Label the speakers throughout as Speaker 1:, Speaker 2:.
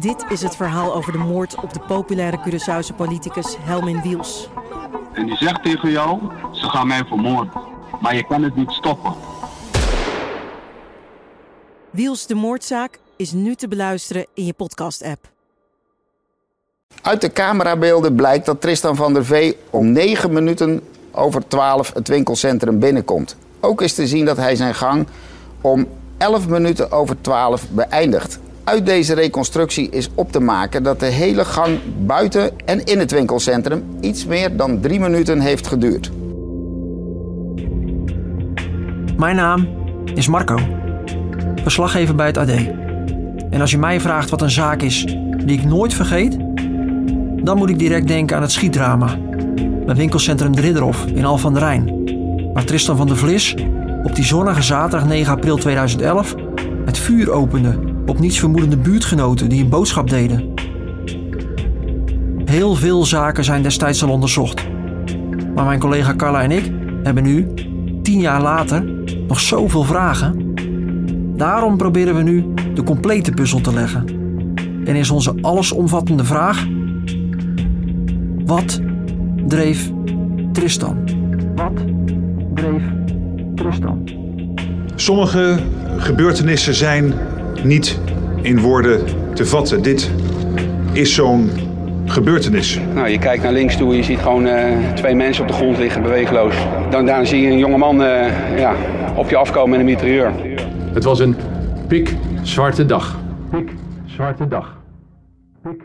Speaker 1: Dit is het verhaal over de moord op de populaire Curaçaose politicus Helmin Wiels.
Speaker 2: En die zegt tegen jou, ze gaan mij vermoorden. Maar je kan het niet stoppen.
Speaker 1: Wiels de moordzaak is nu te beluisteren in je podcast-app.
Speaker 3: Uit de camerabeelden blijkt dat Tristan van der Vee om 9 minuten over 12 het winkelcentrum binnenkomt. Ook is te zien dat hij zijn gang om 11 minuten over 12 beëindigt. Uit deze reconstructie is op te maken dat de hele gang buiten en in het winkelcentrum iets meer dan 3 minuten heeft geduurd.
Speaker 4: Mijn naam is Marco, verslaggever bij het AD. En als je mij vraagt wat een zaak is die ik nooit vergeet, dan moet ik direct denken aan het schietdrama bij winkelcentrum De Ridderhof in Al van der Rijn, waar Tristan van der Vlis op die zonnige zaterdag 9 april 2011 het vuur opende op nietsvermoedende buurtgenoten die een boodschap deden. Heel veel zaken zijn destijds al onderzocht. Maar mijn collega Carla en ik hebben nu, tien jaar later, nog zoveel vragen. Daarom proberen we nu de complete puzzel te leggen. En is onze allesomvattende vraag: wat dreef Tristan? Wat dreef Tristan?
Speaker 5: Sommige gebeurtenissen zijn niet in woorden te vatten. Dit is zo'n gebeurtenis.
Speaker 6: Nou, je kijkt naar links toe en je ziet gewoon uh, twee mensen op de grond liggen, beweegloos. Dan daarna zie je een jonge man uh, ja, op je afkomen met een mitrailleur.
Speaker 7: Het was een pikzwarte dag. Pikzwarte dag.
Speaker 4: Pik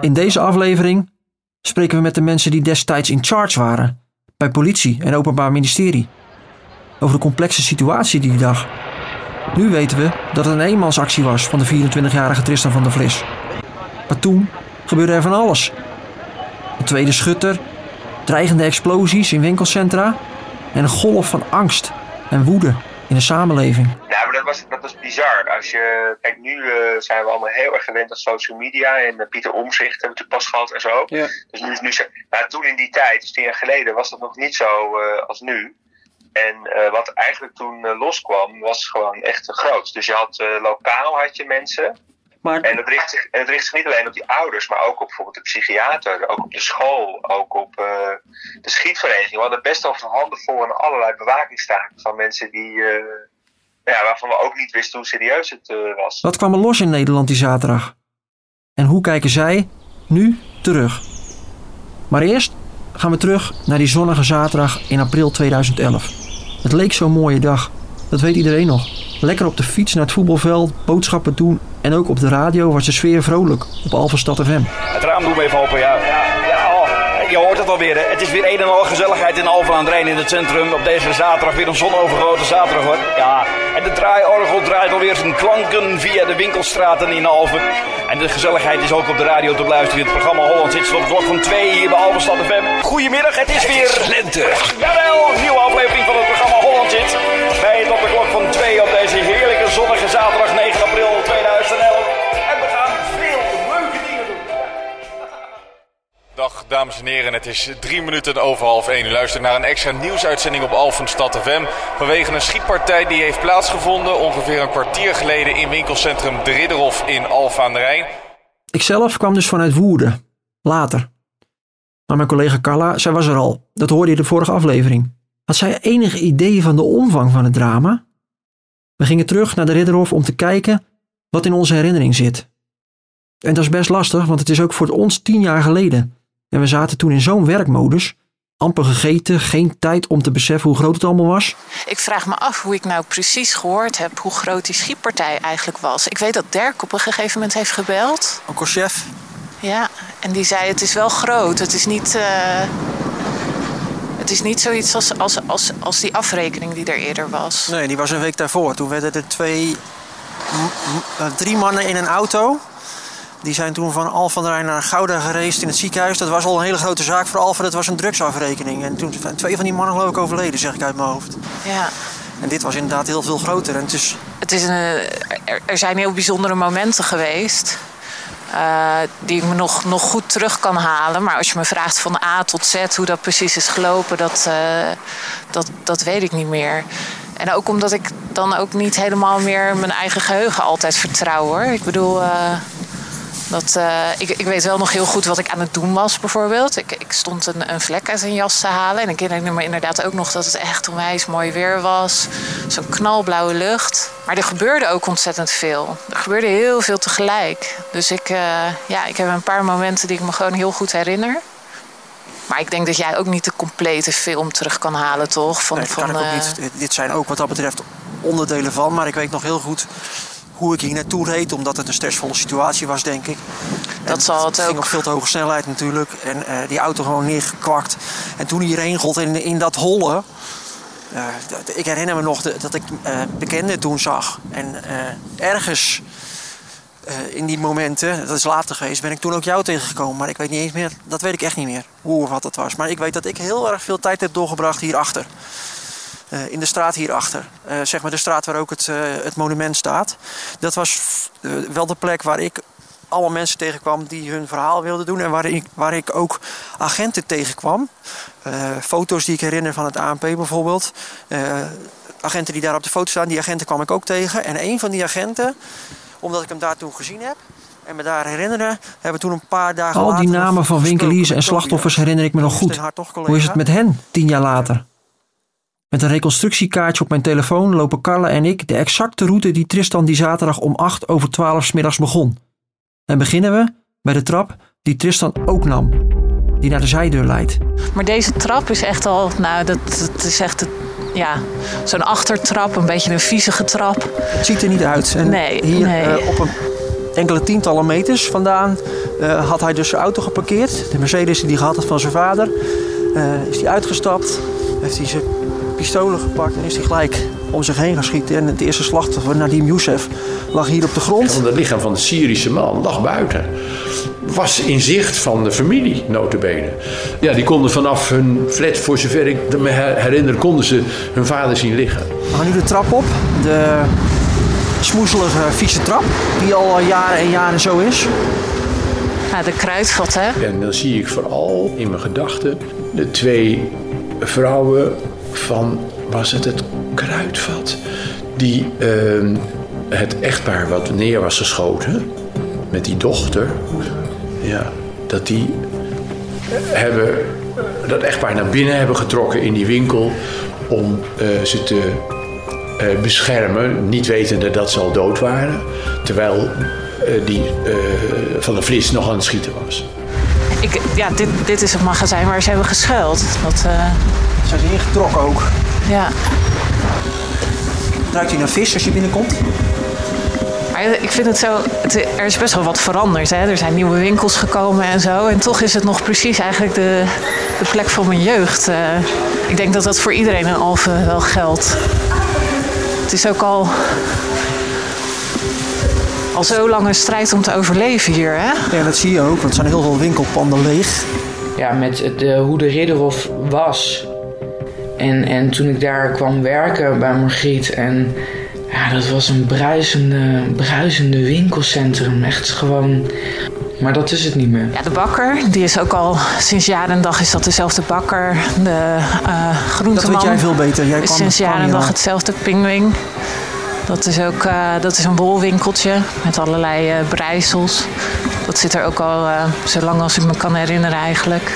Speaker 4: In deze aflevering spreken we met de mensen die destijds in charge waren bij politie en openbaar ministerie. Over de complexe situatie die dag. Nu weten we dat het een eenmansactie was van de 24-jarige Tristan van der Vlis. Maar toen gebeurde er van alles. Een tweede schutter, dreigende explosies in winkelcentra en een golf van angst en woede in de samenleving.
Speaker 8: Ja, maar dat was, dat was bizar. Als je, kijk, nu uh, zijn we allemaal heel erg gewend aan social media. En uh, Pieter Omzicht hebben we pas gehad en zo.
Speaker 4: Ja.
Speaker 8: Dus nu, nu, maar toen in die tijd, dus tien jaar geleden, was dat nog niet zo uh, als nu. En uh, wat eigenlijk toen uh, loskwam, was gewoon echt groot. Dus je had uh, lokaal had je mensen.
Speaker 4: Maar...
Speaker 8: En het richt, zich, en het richt zich niet alleen op die ouders, maar ook op bijvoorbeeld de psychiater, ook op de school, ook op de schietvereniging. We hadden best wel handen vol aan allerlei bewakingstaken van mensen die, ja, waarvan we ook niet wisten hoe serieus het was.
Speaker 4: Wat kwam er los in Nederland die zaterdag? En hoe kijken zij nu terug? Maar eerst gaan we terug naar die zonnige zaterdag in april 2011. Het leek zo'n mooie dag. Dat weet iedereen nog. Lekker op de fiets naar het voetbalveld, boodschappen doen en ook op de radio was de sfeer vrolijk op Alphenstad FM.
Speaker 9: Het raam doen we even open, ja. ja, ja oh, je hoort het alweer. Hè. Het is weer een en al gezelligheid in Alphen aan het Rijn in het centrum. Op deze zaterdag weer een zonovergoten zaterdag hoor. Ja, en de draaiorgel draait alweer zijn klanken via de winkelstraten in Alphen. En de gezelligheid is ook op de radio te beluisteren. Het programma Holland zit tot de klok van 2 hier bij Alphenstad FM. Goedemiddag, het is weer lente. Jawel, nieuwe aflevering van het programma
Speaker 10: Dag dames en heren, het is drie minuten over half één. U luistert naar een extra nieuwsuitzending op Alphenstad FM. Vanwege een schietpartij die heeft plaatsgevonden ongeveer een kwartier geleden in winkelcentrum De Ridderhof in Alphen aan de Rijn.
Speaker 4: Ikzelf kwam dus vanuit Woerden. Later. Maar mijn collega Carla, zij was er al. Dat hoorde je de vorige aflevering. Had zij enig idee van de omvang van het drama? We gingen terug naar de Ridderhof om te kijken wat in onze herinnering zit. En dat is best lastig, want het is ook voor ons tien jaar geleden. En we zaten toen in zo'n werkmodus. Amper gegeten, geen tijd om te beseffen hoe groot het allemaal was.
Speaker 11: Ik vraag me af hoe ik nou precies gehoord heb hoe groot die schietpartij eigenlijk was. Ik weet dat Dirk op een gegeven moment heeft gebeld.
Speaker 4: Ook als chef.
Speaker 11: Ja, en die zei het is wel groot. Het is niet, uh, het is niet zoiets als, als, als, als die afrekening die er eerder was.
Speaker 4: Nee, die was een week daarvoor. Toen werden er twee, drie mannen in een auto. Die zijn toen van Alphen Rijn naar Gouda gereisd in het ziekenhuis. Dat was al een hele grote zaak voor Alphen. Dat was een drugsafrekening. En toen zijn twee van die mannen geloof ik overleden, zeg ik uit mijn hoofd.
Speaker 11: Ja.
Speaker 4: En dit was inderdaad heel veel groter. En het is...
Speaker 11: Het is een, er, er zijn heel bijzondere momenten geweest. Uh, die ik me nog, nog goed terug kan halen. Maar als je me vraagt van A tot Z hoe dat precies is gelopen, dat, uh, dat, dat weet ik niet meer. En ook omdat ik dan ook niet helemaal meer mijn eigen geheugen altijd vertrouw hoor. Ik bedoel, uh, Dat, uh, ik, ik, weet wel nog heel goed wat ik aan het doen was, bijvoorbeeld. Ik, ik stond een, een, vlek uit een jas te halen. En ik herinner me inderdaad ook nog dat het echt onwijs mooi weer was. Zo'n knalblauwe lucht. Maar er gebeurde ook ontzettend veel. Er gebeurde heel veel tegelijk. Dus ik, uh, ja, ik heb een paar momenten die ik me gewoon heel goed herinner. Maar ik denk dat jij ook niet de complete film terug kan halen, toch?
Speaker 4: Van, nee, van, kan ik ook niet. Dit zijn ook wat dat betreft onderdelen van. Maar ik weet nog heel goed hoe ik hier naartoe reed, omdat het een stressvolle situatie was, denk ik.
Speaker 11: Dat zal het,
Speaker 4: het
Speaker 11: ging
Speaker 4: op veel te hoge snelheid natuurlijk. En uh, die auto gewoon neergekwakt. En toen hierheen gold in, in dat holle. Uh, ik herinner me nog de, dat ik uh, bekenden toen zag. En ergens in die momenten, dat is later geweest, ben ik toen ook jou tegengekomen. Maar ik weet niet eens meer, dat weet ik echt niet meer, hoe of wat dat was. Maar ik weet dat ik heel erg veel tijd heb doorgebracht hierachter. Uh, in de straat hierachter. Uh, zeg maar de straat waar ook het, uh, het monument staat. Dat was wel de plek waar ik alle mensen tegenkwam die hun verhaal wilden doen. En waar ik, waar ik ook agenten tegenkwam. foto's die ik herinner van het ANP bijvoorbeeld. agenten die daar op de foto staan, die agenten kwam ik ook tegen. En een van die agenten, omdat ik hem daar toen gezien heb, en me daar herinneren, hebben toen een paar dagen
Speaker 12: Al die namen van winkeliers en slachtoffers herinner ik me nog goed. Hoe is het met hen tien jaar later? Met een reconstructiekaartje op mijn telefoon lopen Carla en ik de exacte route die Tristan die zaterdag om 8 over 12 middags begon. En beginnen we bij de trap die Tristan ook nam, die naar de zijdeur leidt.
Speaker 11: Maar deze trap is echt al, nou, dat, dat is echt ja, zo'n achtertrap, een beetje een viezige trap.
Speaker 4: Het ziet er niet uit. En
Speaker 11: nee,
Speaker 4: hier
Speaker 11: nee.
Speaker 4: Uh, op een enkele tientallen meters vandaan uh, had hij dus zijn auto geparkeerd. De Mercedes die hij gehad had van zijn vader. Uh, is hij uitgestapt, heeft hij zijn pistolen gepakt en is hij gelijk om zich heen gaan schieten. En het eerste slachtoffer, Nadim Youssef, lag hier op de grond.
Speaker 13: Ja, het lichaam van de Syrische man lag buiten. Was in zicht van de familie, notabene. Ja, die konden vanaf hun flat, voor zover ik me herinner, konden ze hun vader zien liggen.
Speaker 4: We gaan nu de trap op. De smoezelige, vieze trap, die al jaren en jaren zo is.
Speaker 11: Ja, de kruidvat, hè?
Speaker 13: En dan zie ik vooral in mijn gedachten de twee vrouwen van, was het het kruidvat, die uh, het echtpaar wat neer was geschoten, met die dochter, ja, dat die hebben dat echtpaar naar binnen hebben getrokken in die winkel om uh, ze te uh, beschermen, niet wetende dat ze al dood waren, terwijl die van de Vlis nog aan het schieten was.
Speaker 11: Ik, ja, dit, dit is het magazijn waar ze hebben geschuild.
Speaker 4: Zijn ze ingetrokken ook.
Speaker 11: Ja.
Speaker 4: Ruikt hij naar vis als je binnenkomt?
Speaker 11: Maar ik vind het zo, het, er is best wel wat veranderd. Hè? Er zijn nieuwe winkels gekomen en zo. En toch is het nog precies eigenlijk de, de plek van mijn jeugd. Uh, ik denk dat dat voor iedereen in Alphen wel geldt. Het is ook al, al zo lang een strijd om te overleven hier. Hè?
Speaker 4: Ja, dat zie je ook. Want er zijn heel veel winkelpanden leeg.
Speaker 14: Ja, met het, uh, hoe de Ridderhof was. En, en toen ik daar kwam werken bij Margriet en ja, dat was een bruisende, bruisende winkelcentrum. Echt gewoon. Maar dat is het niet meer.
Speaker 11: Ja, de bakker, die is ook al sinds jaren en dag is dat dezelfde bakker. De uh, groenteman. Dat
Speaker 4: weet jij veel beter. Jij
Speaker 11: is sinds jaren en dag hetzelfde pingwing. Dat is ook uh, dat is een bolwinkeltje met allerlei uh, breisels. Dat zit er ook al uh, zo lang als ik me kan herinneren eigenlijk.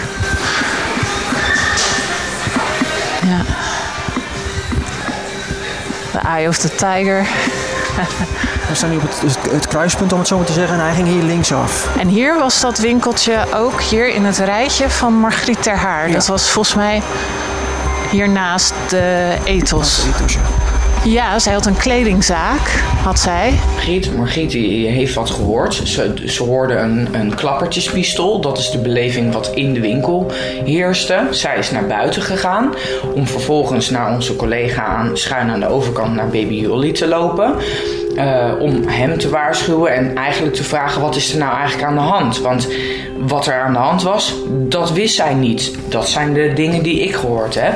Speaker 11: Eye of the Tiger.
Speaker 4: We staan nu op het, het, kruispunt, om het zo maar te zeggen, en hij ging hier linksaf.
Speaker 11: En hier was dat winkeltje ook, hier in het rijtje van Margriet ter Haar. Ja. Dat was volgens mij hiernaast de ethos.
Speaker 4: De ethos ja.
Speaker 11: Ja, zij had een kledingzaak, had zij.
Speaker 14: Margriet, Margriet heeft wat gehoord. Ze, ze hoorde een, een klappertjespistool. Dat is de beleving wat in de winkel heerste. Zij is naar buiten gegaan om vervolgens naar onze collega aan, schuin aan de overkant naar Baby Jolly te lopen. Uh, om hem te waarschuwen en eigenlijk te vragen wat is er nou eigenlijk aan de hand. Want wat er aan de hand was, dat wist zij niet. Dat zijn de dingen die ik gehoord heb.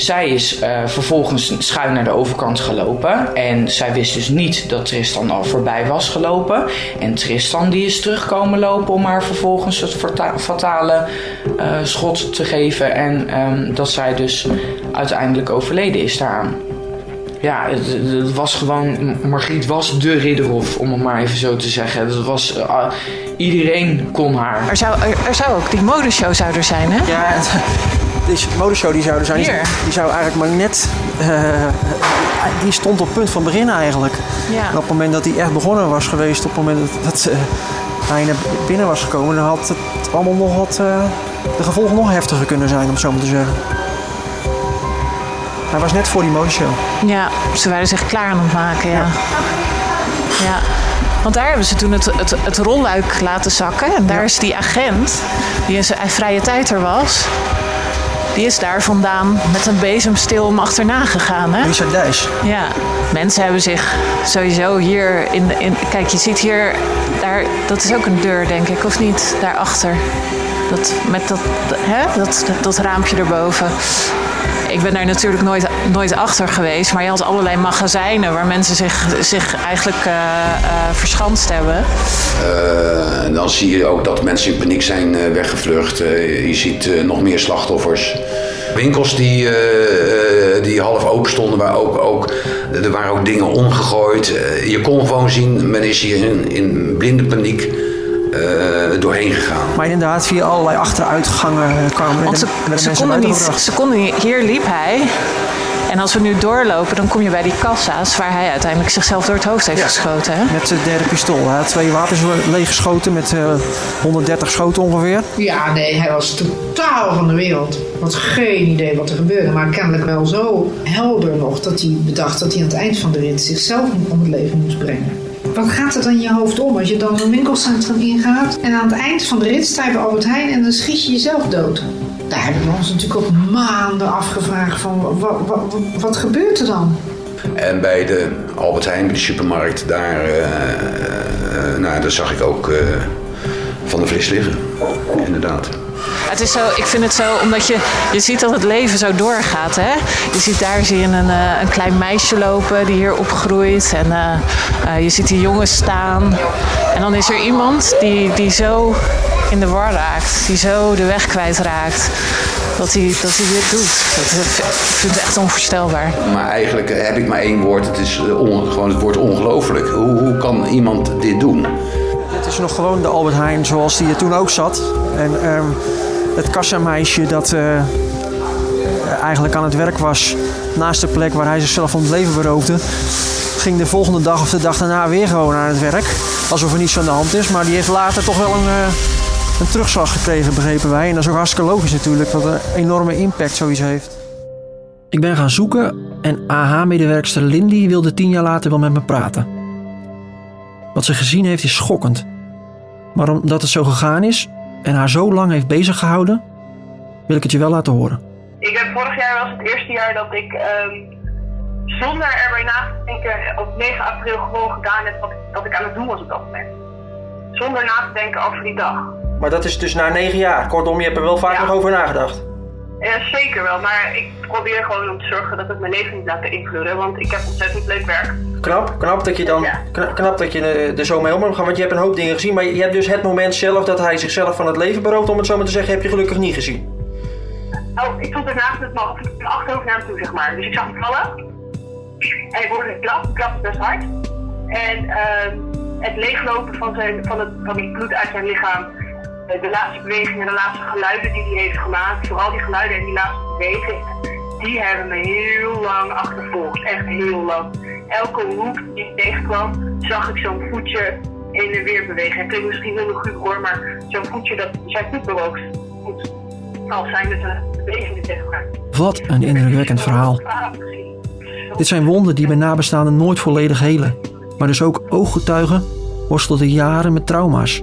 Speaker 14: Zij is uh, vervolgens schuin naar de overkant gelopen. En zij wist dus niet dat Tristan al voorbij was gelopen. En Tristan die is terugkomen lopen om haar vervolgens het fatale uh, schot te geven. En um, dat zij dus uiteindelijk overleden is daaraan. ja, het, het, was gewoon. Margriet was de Ridderhof, om het maar even zo te zeggen. Het was, uh, iedereen kon haar.
Speaker 11: Er zou, er, er, zou ook die modeshow zou er zijn, hè?
Speaker 4: Ja, deze modeshow die zou zijn. Hier. Die zou eigenlijk maar net. Uh, die stond op punt van beginnen eigenlijk. Ja. En op het moment dat hij echt begonnen was geweest, op het moment dat, dat uh, hij naar binnen was gekomen, dan had het allemaal nog wat. de gevolgen nog heftiger kunnen zijn, om het zo maar te zeggen. Hij was net voor die modeshow.
Speaker 11: Ja, ze waren zich klaar aan het maken, ja. ja. Want daar hebben ze toen het, het, het rolluik laten zakken. En daar is die agent, die in zijn vrije tijd er was... Die is daar vandaan met een bezemstil om achterna gegaan. Hè?
Speaker 4: Richard Dijs.
Speaker 11: Ja. Mensen hebben zich sowieso hier in, in... Kijk, je ziet hier... Daar, dat is ook een deur, denk ik, of niet? Daarachter. Dat, met dat, hè? Dat, dat raampje erboven ik ben daar natuurlijk nooit, nooit achter geweest. Maar je had allerlei magazijnen waar mensen zich, zich eigenlijk uh, uh, verschanst hebben.
Speaker 15: Uh, dan zie je ook dat mensen in paniek zijn weggevlucht. je ziet nog meer slachtoffers. Winkels die, die half open stonden, waar ook, ook, er waren ook dingen omgegooid. je kon gewoon zien, men is hier in, in blinde paniek doorheen gegaan.
Speaker 4: Maar inderdaad, via allerlei achteruitgangen kwamen
Speaker 11: Want ze, de, ze, konden niet, ze konden niet, hier liep hij. En als we nu doorlopen, dan kom je bij die kassa's waar hij uiteindelijk zichzelf door het hoofd heeft geschoten. Hè?
Speaker 4: Met zijn derde pistool. Hij had twee wapens leeggeschoten met uh, eh, 130 schoten ongeveer.
Speaker 16: Ja, nee, hij was totaal van de wereld. Had geen idee wat er gebeurde, maar kennelijk wel zo helder nog dat hij bedacht dat hij aan het eind van de rit zichzelf om het leven moest brengen. Wat gaat er dan in je hoofd om als je dan zo'n winkelcentrum ingaat en aan het eind van de rit sta je bij Albert Heijn en dan schiet je jezelf dood? Daar hebben we ons natuurlijk ook maanden afgevraagd van wat, gebeurt er dan?
Speaker 15: En bij de Albert Heijn, bij de supermarkt, daar, uh, uh, nou, daar zag ik ook uh, van de vlees liggen. Inderdaad.
Speaker 11: Het is zo, ik vind het zo, omdat je, je ziet dat het leven zo doorgaat. Hè? Je ziet daar zie je een, uh, een klein meisje lopen die hier opgroeit. En uh, uh, je ziet die jongens staan. En dan is er iemand die, die zo in de war raakt. Die zo de weg kwijtraakt. Dat hij, dat hij dit doet. Dat, ik vind het echt onvoorstelbaar.
Speaker 15: Maar eigenlijk heb ik maar één woord. Het is on, gewoon het woord ongelooflijk. Hoe, hoe kan iemand dit doen?
Speaker 4: Is nog gewoon de Albert Heijn zoals die er toen ook zat. En um, het kassameisje dat uh, eigenlijk aan het werk was naast de plek waar hij zichzelf van het leven beroofde, ging de volgende dag of de dag daarna weer gewoon aan het werk. Alsof er niets aan de hand is. Maar die heeft later toch wel een, uh, een terugslag gekregen, begrepen wij. En dat is ook hartstikke logisch natuurlijk, dat een enorme impact zoiets heeft. Ik ben gaan zoeken en AH-medewerkster Lindy wilde tien jaar later wel met me praten. Wat ze gezien heeft is schokkend. Maar omdat het zo gegaan is, en haar zo lang heeft bezig gehouden, wil ik het je wel laten horen.
Speaker 17: Ik heb vorig jaar was het eerste jaar dat ik um, zonder erbij na te denken op 9 april gewoon gedaan heb wat, wat ik aan het doen was op dat moment. Zonder na te denken over die dag.
Speaker 4: Maar dat is dus na negen jaar. Kortom, je hebt er wel vaak nog over nagedacht.
Speaker 17: Ja, zeker wel. Maar ik probeer gewoon om te zorgen dat het mijn leven niet laat beïnvloeden. Want ik heb ontzettend leuk werk.
Speaker 4: Knap, knap dat je dan knap, dat je er zo mee om gaat. Want je hebt een hoop dingen gezien. Maar je hebt dus het moment zelf dat hij zichzelf van het leven berooft, om het zo maar te zeggen, heb je gelukkig niet gezien.
Speaker 17: Oh, ik stond ernaast met mijn achterhoofd naar hem toe, zeg maar. Dus ik zag hem vallen. En ik hoorde een klap, klap best hard. En uh, het leeglopen van, zijn, van, het, van die bloed uit zijn lichaam de laatste bewegingen, de laatste geluiden die hij heeft gemaakt, vooral die geluiden en die laatste bewegingen, die hebben me heel lang achtervolgd. Echt heel lang. Elke hoek die ik tegenkwam, zag ik zo'n voetje heen en weer bewegen. Het klinkt misschien heel goed hoor, maar zo'n voetje dat zijn voet bewoog. Goed. Als zijn het een bewegingen tegenkwam.
Speaker 4: Wat een indrukwekkend verhaal. Dit zijn wonden die bij nabestaanden nooit volledig helen. Maar dus ook ooggetuigen worstelden jaren met trauma's.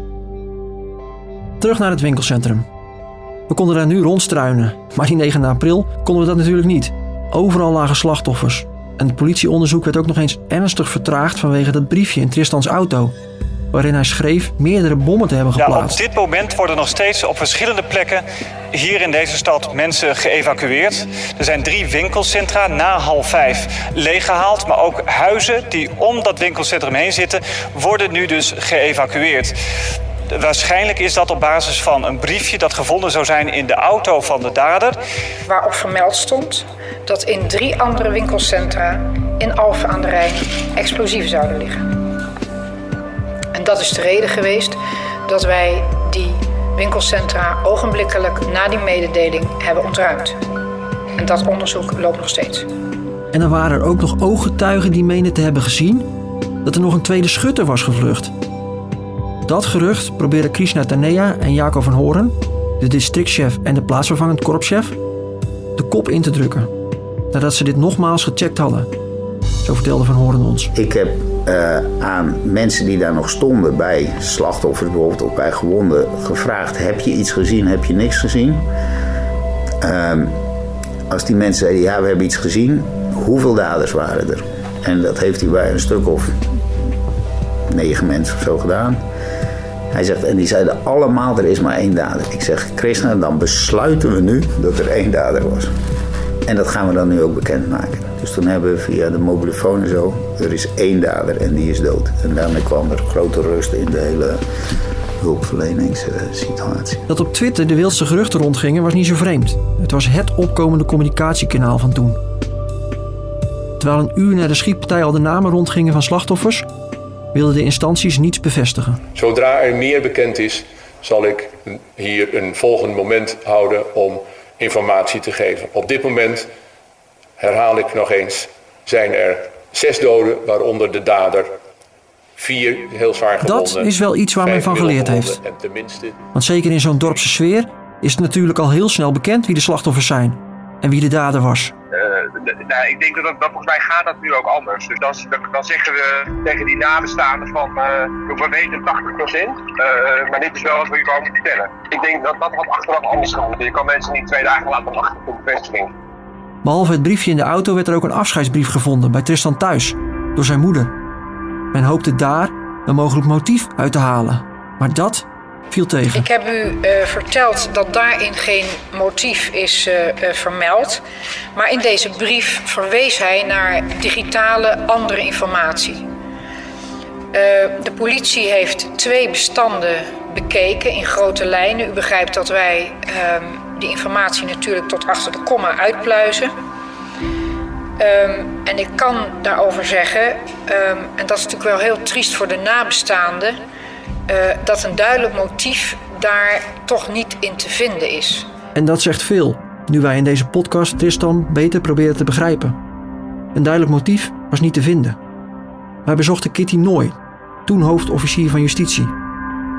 Speaker 4: Terug naar het winkelcentrum. We konden daar nu rondstruinen, maar die 9 april konden we dat natuurlijk niet. Overal lagen slachtoffers. En het politieonderzoek werd ook nog eens ernstig vertraagd vanwege dat briefje in Tristans auto. Waarin hij schreef meerdere bommen te hebben geplaatst.
Speaker 18: Ja, op dit moment worden nog steeds op verschillende plekken hier in deze stad mensen geëvacueerd. Er zijn drie winkelcentra na half vijf leeggehaald. Maar ook huizen die om dat winkelcentrum heen zitten, worden nu dus geëvacueerd. Waarschijnlijk is dat op basis van een briefje dat gevonden zou zijn in de auto van de dader.
Speaker 16: Waarop vermeld stond dat in drie andere winkelcentra in Alphen aan de Rijn explosieven zouden liggen. En dat is de reden geweest dat wij die winkelcentra ogenblikkelijk na die mededeling hebben ontruimd. En dat onderzoek loopt nog steeds.
Speaker 4: En dan waren er ook nog ooggetuigen die menen te hebben gezien dat er nog een tweede schutter was gevlucht. Dat gerucht probeerden Krishna Tanea en Jacob van Horen, de districtchef en de plaatsvervangend korpschef, de kop in te drukken. Nadat ze dit nogmaals gecheckt hadden. Zo vertelde Van Horen ons.
Speaker 3: Ik heb uh, aan mensen die daar nog stonden, bij slachtoffers bijvoorbeeld of bij gewonden, gevraagd: heb je iets gezien, heb je niks gezien? Uh, als die mensen zeiden: ja, we hebben iets gezien, hoeveel daders waren er? En dat heeft hij bij een stuk of negen mensen of zo gedaan. Hij zegt, en die zeiden allemaal, er is maar één dader. Ik zeg, Krishna, dan besluiten we nu dat er één dader was. En dat gaan we dan nu ook bekendmaken. Dus toen hebben we via de mobielefoon en zo, er is één dader en die is dood. En daarmee kwam er grote rust in de hele hulpverleningssituatie.
Speaker 4: Dat op Twitter de wildste geruchten rondgingen was niet zo vreemd. Het was het opkomende communicatiekanaal van toen. Terwijl een uur na de schietpartij al de namen rondgingen van slachtoffers, wilden de instanties niets bevestigen.
Speaker 13: Zodra er meer bekend is, zal ik hier een volgend moment houden om informatie te geven. Op dit moment, herhaal ik nog eens, zijn er zes doden, waaronder de dader. Vier heel zwaar gewonden.
Speaker 4: Dat is wel iets waar men van geleerd heeft. Want zeker in zo'n dorpse sfeer is het natuurlijk al heel snel bekend wie de slachtoffers zijn en wie de dader was.
Speaker 8: Nou, ik denk dat, dat, volgens mij gaat dat nu ook anders. Dus dan, dan zeggen we tegen die nabestaanden van uh, we weten 80%, uh, maar dit is wel wat we je komen vertellen. Ik denk dat dat had achteraf anders gevoeld. Je kan mensen niet twee dagen laten wachten op bevestiging.
Speaker 4: Behalve het briefje in de auto werd er ook een afscheidsbrief gevonden bij Tristan thuis, door zijn moeder. Men hoopte daar een mogelijk motief uit te halen. Maar dat viel.
Speaker 16: Ik heb u uh, verteld dat daarin geen motief is uh, uh, vermeld. Maar in deze brief verwees hij naar digitale andere informatie. de politie heeft twee bestanden bekeken in grote lijnen. U begrijpt dat wij ehm, die informatie natuurlijk tot achter de komma uitpluizen. Um, en ik kan daarover zeggen, um, en dat is natuurlijk wel heel triest voor de nabestaanden uh, dat een duidelijk motief daar toch niet in te vinden is.
Speaker 4: En dat zegt veel, nu wij in deze podcast Tristan beter proberen te begrijpen. Een duidelijk motief was niet te vinden. Wij bezochten Kitty Nooy, toen hoofdofficier van justitie.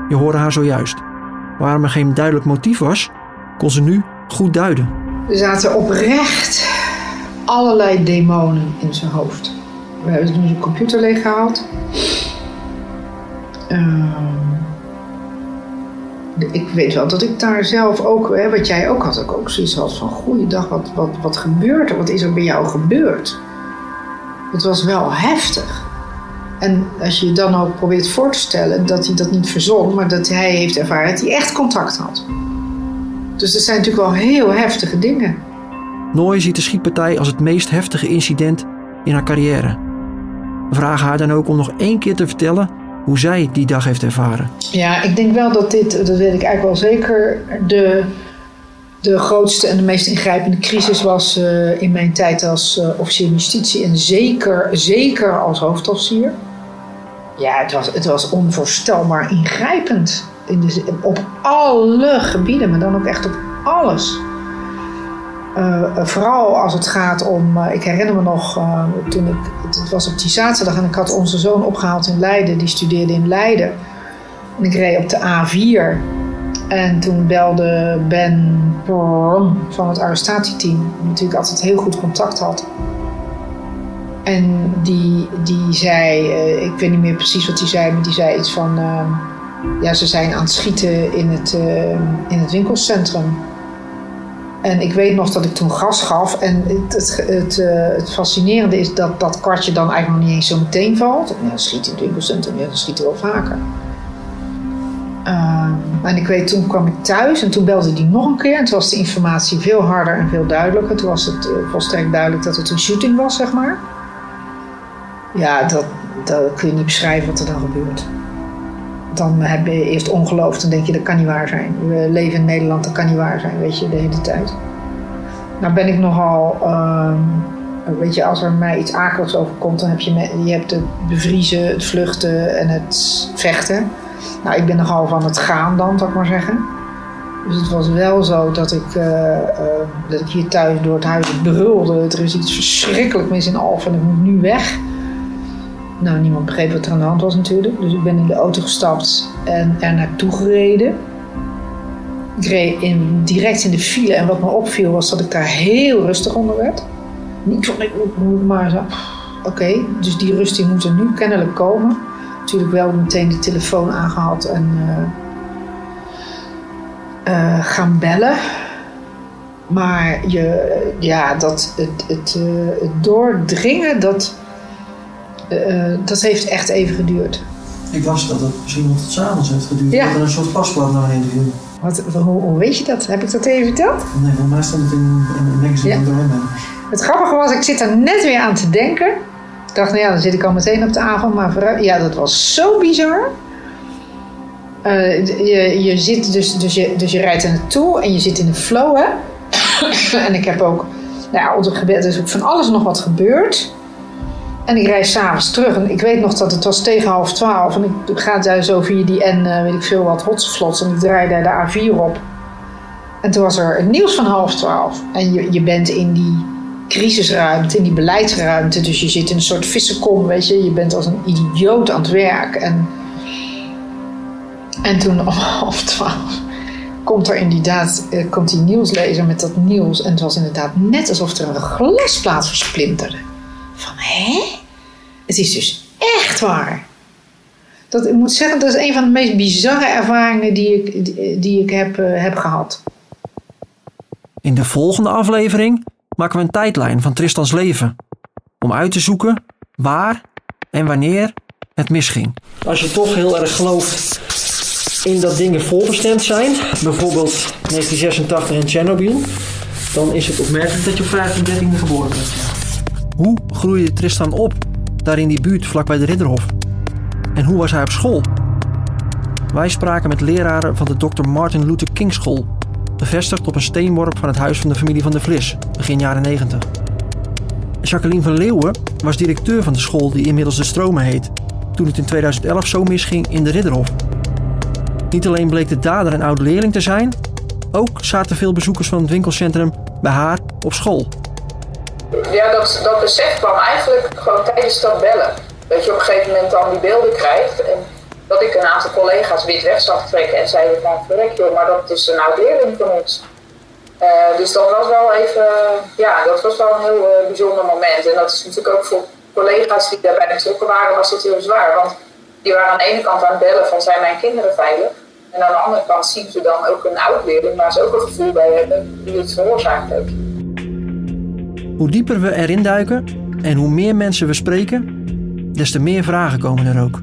Speaker 4: Je hoorde haar zojuist. Waarom er geen duidelijk motief was, kon ze nu goed duiden.
Speaker 16: Er zaten oprecht allerlei demonen in zijn hoofd. We hebben toen zijn computer leeggehaald. Uh, ik weet wel dat ik daar zelf ook, hè, wat jij ook had, ik ook zoiets had van: Goeiedag, wat, wat, wat gebeurt er? Wat is er bij jou gebeurd? Het was wel heftig. En als je je dan ook probeert voor te stellen dat hij dat niet verzon, maar dat hij heeft ervaren dat hij echt contact had. Dus dat zijn natuurlijk wel heel heftige dingen.
Speaker 4: Nooy ziet de schietpartij als het meest heftige incident in haar carrière. We vragen haar dan ook om nog één keer te vertellen hoe zij die dag heeft ervaren.
Speaker 16: Ja, ik denk wel dat dit, dat weet ik eigenlijk wel zeker, de, de grootste en de meest ingrijpende crisis was uh, in mijn tijd als uh, officier justitie en zeker, zeker als hoofdofficier. Ja, het was, het was onvoorstelbaar ingrijpend. In de, op alle gebieden, maar dan ook echt op alles. Uh, vooral als het gaat om, uh, ik herinner me nog, toen ik, het was op die zaterdag en ik had onze zoon opgehaald in Leiden, die studeerde in Leiden. En ik reed op de A4 en toen belde Ben van het arrestatieteam, die natuurlijk altijd heel goed contact had. En die, die zei, ik weet niet meer precies wat hij zei, maar die zei iets van, ja ze zijn aan het schieten in het, in het winkelcentrum. En ik weet nog dat ik toen gas gaf. En het, het, uh, het fascinerende is dat dat kwartje dan eigenlijk nog niet eens zo meteen valt. Ja, schiet in het winkelcentrum, ja, dat schiet er wel vaker. Uh, en ik weet, toen kwam ik thuis en toen belde hij nog een keer. En toen was de informatie veel harder en veel duidelijker. Toen was het uh, volstrekt duidelijk dat het een shooting was, zeg maar. Ja, dat, dat kun je niet beschrijven wat er dan gebeurt. Dan heb je eerst ongeloof, dan denk je dat kan niet waar zijn. We leven in Nederland, dat kan niet waar zijn, weet je, de hele tijd. Nou ben ik nogal, uh, weet je, als er mij iets akeligs overkomt, dan heb je, je hebt het bevriezen, het vluchten en het vechten. Nou, ik ben nogal van het gaan dan, zal ik maar zeggen. Dus het was wel zo dat ik, uh, uh, dat ik hier thuis door het huis brulde. Er is iets verschrikkelijk mis in Alphen en ik moet nu weg. Nou, niemand begreep wat er aan de hand was natuurlijk. Dus ik ben in de auto gestapt en er naartoe gereden. Ik reed in, direct in de file en wat me opviel was dat ik daar heel rustig onder werd. Niet van ik moet maar zo. Oké, dus die rust die moet er nu kennelijk komen. Natuurlijk wel meteen de telefoon aangehad en uh, uh, gaan bellen. Maar je, ja, dat, het, het, uh, het doordringen, dat, dat heeft echt even geduurd.
Speaker 4: Ik las dat het misschien nog tot s'avonds heeft geduurd.
Speaker 16: Ja.
Speaker 4: Dat er een soort paspoort naar heen viel.
Speaker 16: Wat, hoe, hoe, weet je dat? Heb ik dat even verteld?
Speaker 4: Nee, voor mij stond het in, een magazine ja.
Speaker 16: Het grappige was, ik zit er net weer aan te denken. Ik dacht, nou ja, dan zit ik al meteen op de avond. Maar vooruit, ja, dat was zo bizar. Uh, je, je zit dus, dus, je, dus je rijdt er naartoe en je zit in de flow, hè? en ik heb ook, nou ja, onder gebed is ook van alles nog wat gebeurd. En ik rijd s'avonds terug en ik weet nog dat het was tegen half twaalf. En ik ga daar zo via die N, uh, weet ik veel wat, hotsvlots. En ik draai daar de A4 op. En toen was er het nieuws van half twaalf. En je, je bent in die crisisruimte, in die beleidsruimte. Dus je zit in een soort vissenkom, weet je. Je bent als een idioot aan het werk. En, en toen om half twaalf komt er inderdaad uh, komt die nieuwslezer met dat nieuws. En het was inderdaad net alsof er een glasplaat versplinterde. Van, hè? Het is dus echt waar. Dat, ik moet zeggen, dat is een van de meest bizarre ervaringen die ik, die, die ik heb, uh, heb gehad.
Speaker 4: In de volgende aflevering maken we een tijdlijn van Tristans leven. Om uit te zoeken waar en wanneer het misging. Als je toch heel erg gelooft in dat dingen voorbestemd zijn, bijvoorbeeld 1986 en Chernobyl, dan is het opmerkelijk dat je op 15 geboren bent. Hoe groeide Tristan op, daar in die buurt vlakbij de Ridderhof? En hoe was hij op school? Wij spraken met leraren van de Dr. Martin Luther King School, bevestigd op een steenworp van het huis van de familie van de Vlis, begin jaren 90. Jacqueline van Leeuwen was directeur van de school die inmiddels de Stromen heet, toen het in 2011 zo misging in de Ridderhof. Niet alleen bleek de dader een oude leerling te zijn, ook zaten veel bezoekers van het winkelcentrum bij haar op school.
Speaker 19: Ja, dat, dat besef kwam eigenlijk gewoon tijdens dat bellen. Dat je op een gegeven moment dan die beelden krijgt. En dat ik een aantal collega's wit weg zag trekken en zeiden, nou verrek joh, maar dat is een oud leerling van ons. Uh, dus dat was wel even, ja, dat was wel een heel uh, bijzonder moment. En dat is natuurlijk ook voor collega's die daarbij betrokken waren, was het heel zwaar. Want die waren aan de ene kant aan het bellen van zijn mijn kinderen veilig? En aan de andere kant zien ze dan ook een oud leerling waar ze ook een gevoel bij hebben die het veroorzaakt heeft.
Speaker 4: Hoe dieper we erin duiken en hoe meer mensen we spreken, des te meer vragen komen er ook.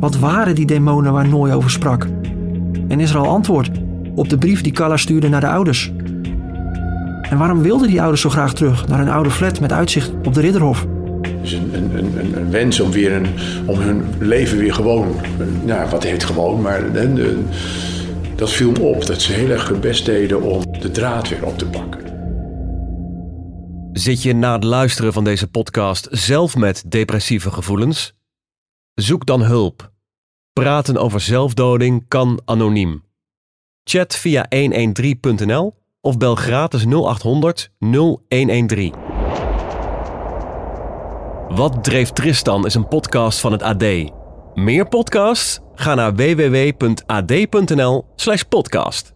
Speaker 4: Wat waren die demonen waar Nooi over sprak? En is er al antwoord op de brief die Kalla stuurde naar de ouders? En waarom wilden die ouders zo graag terug naar hun oude flat met uitzicht op de Ridderhof?
Speaker 13: Dus een, een, een, een wens om, weer een, om hun leven weer gewoon, nou wat heet gewoon, maar dat viel me op. Dat ze heel erg hun best deden om de draad weer op te pakken.
Speaker 20: Zit je na het luisteren van deze podcast zelf met depressieve gevoelens? Zoek dan hulp. Praten over zelfdoding kan anoniem. Chat via 113.nl of bel gratis 0800 0113. Wat dreef Tristan is een podcast van het AD. Meer podcasts? Ga naar www.ad.nl/podcast.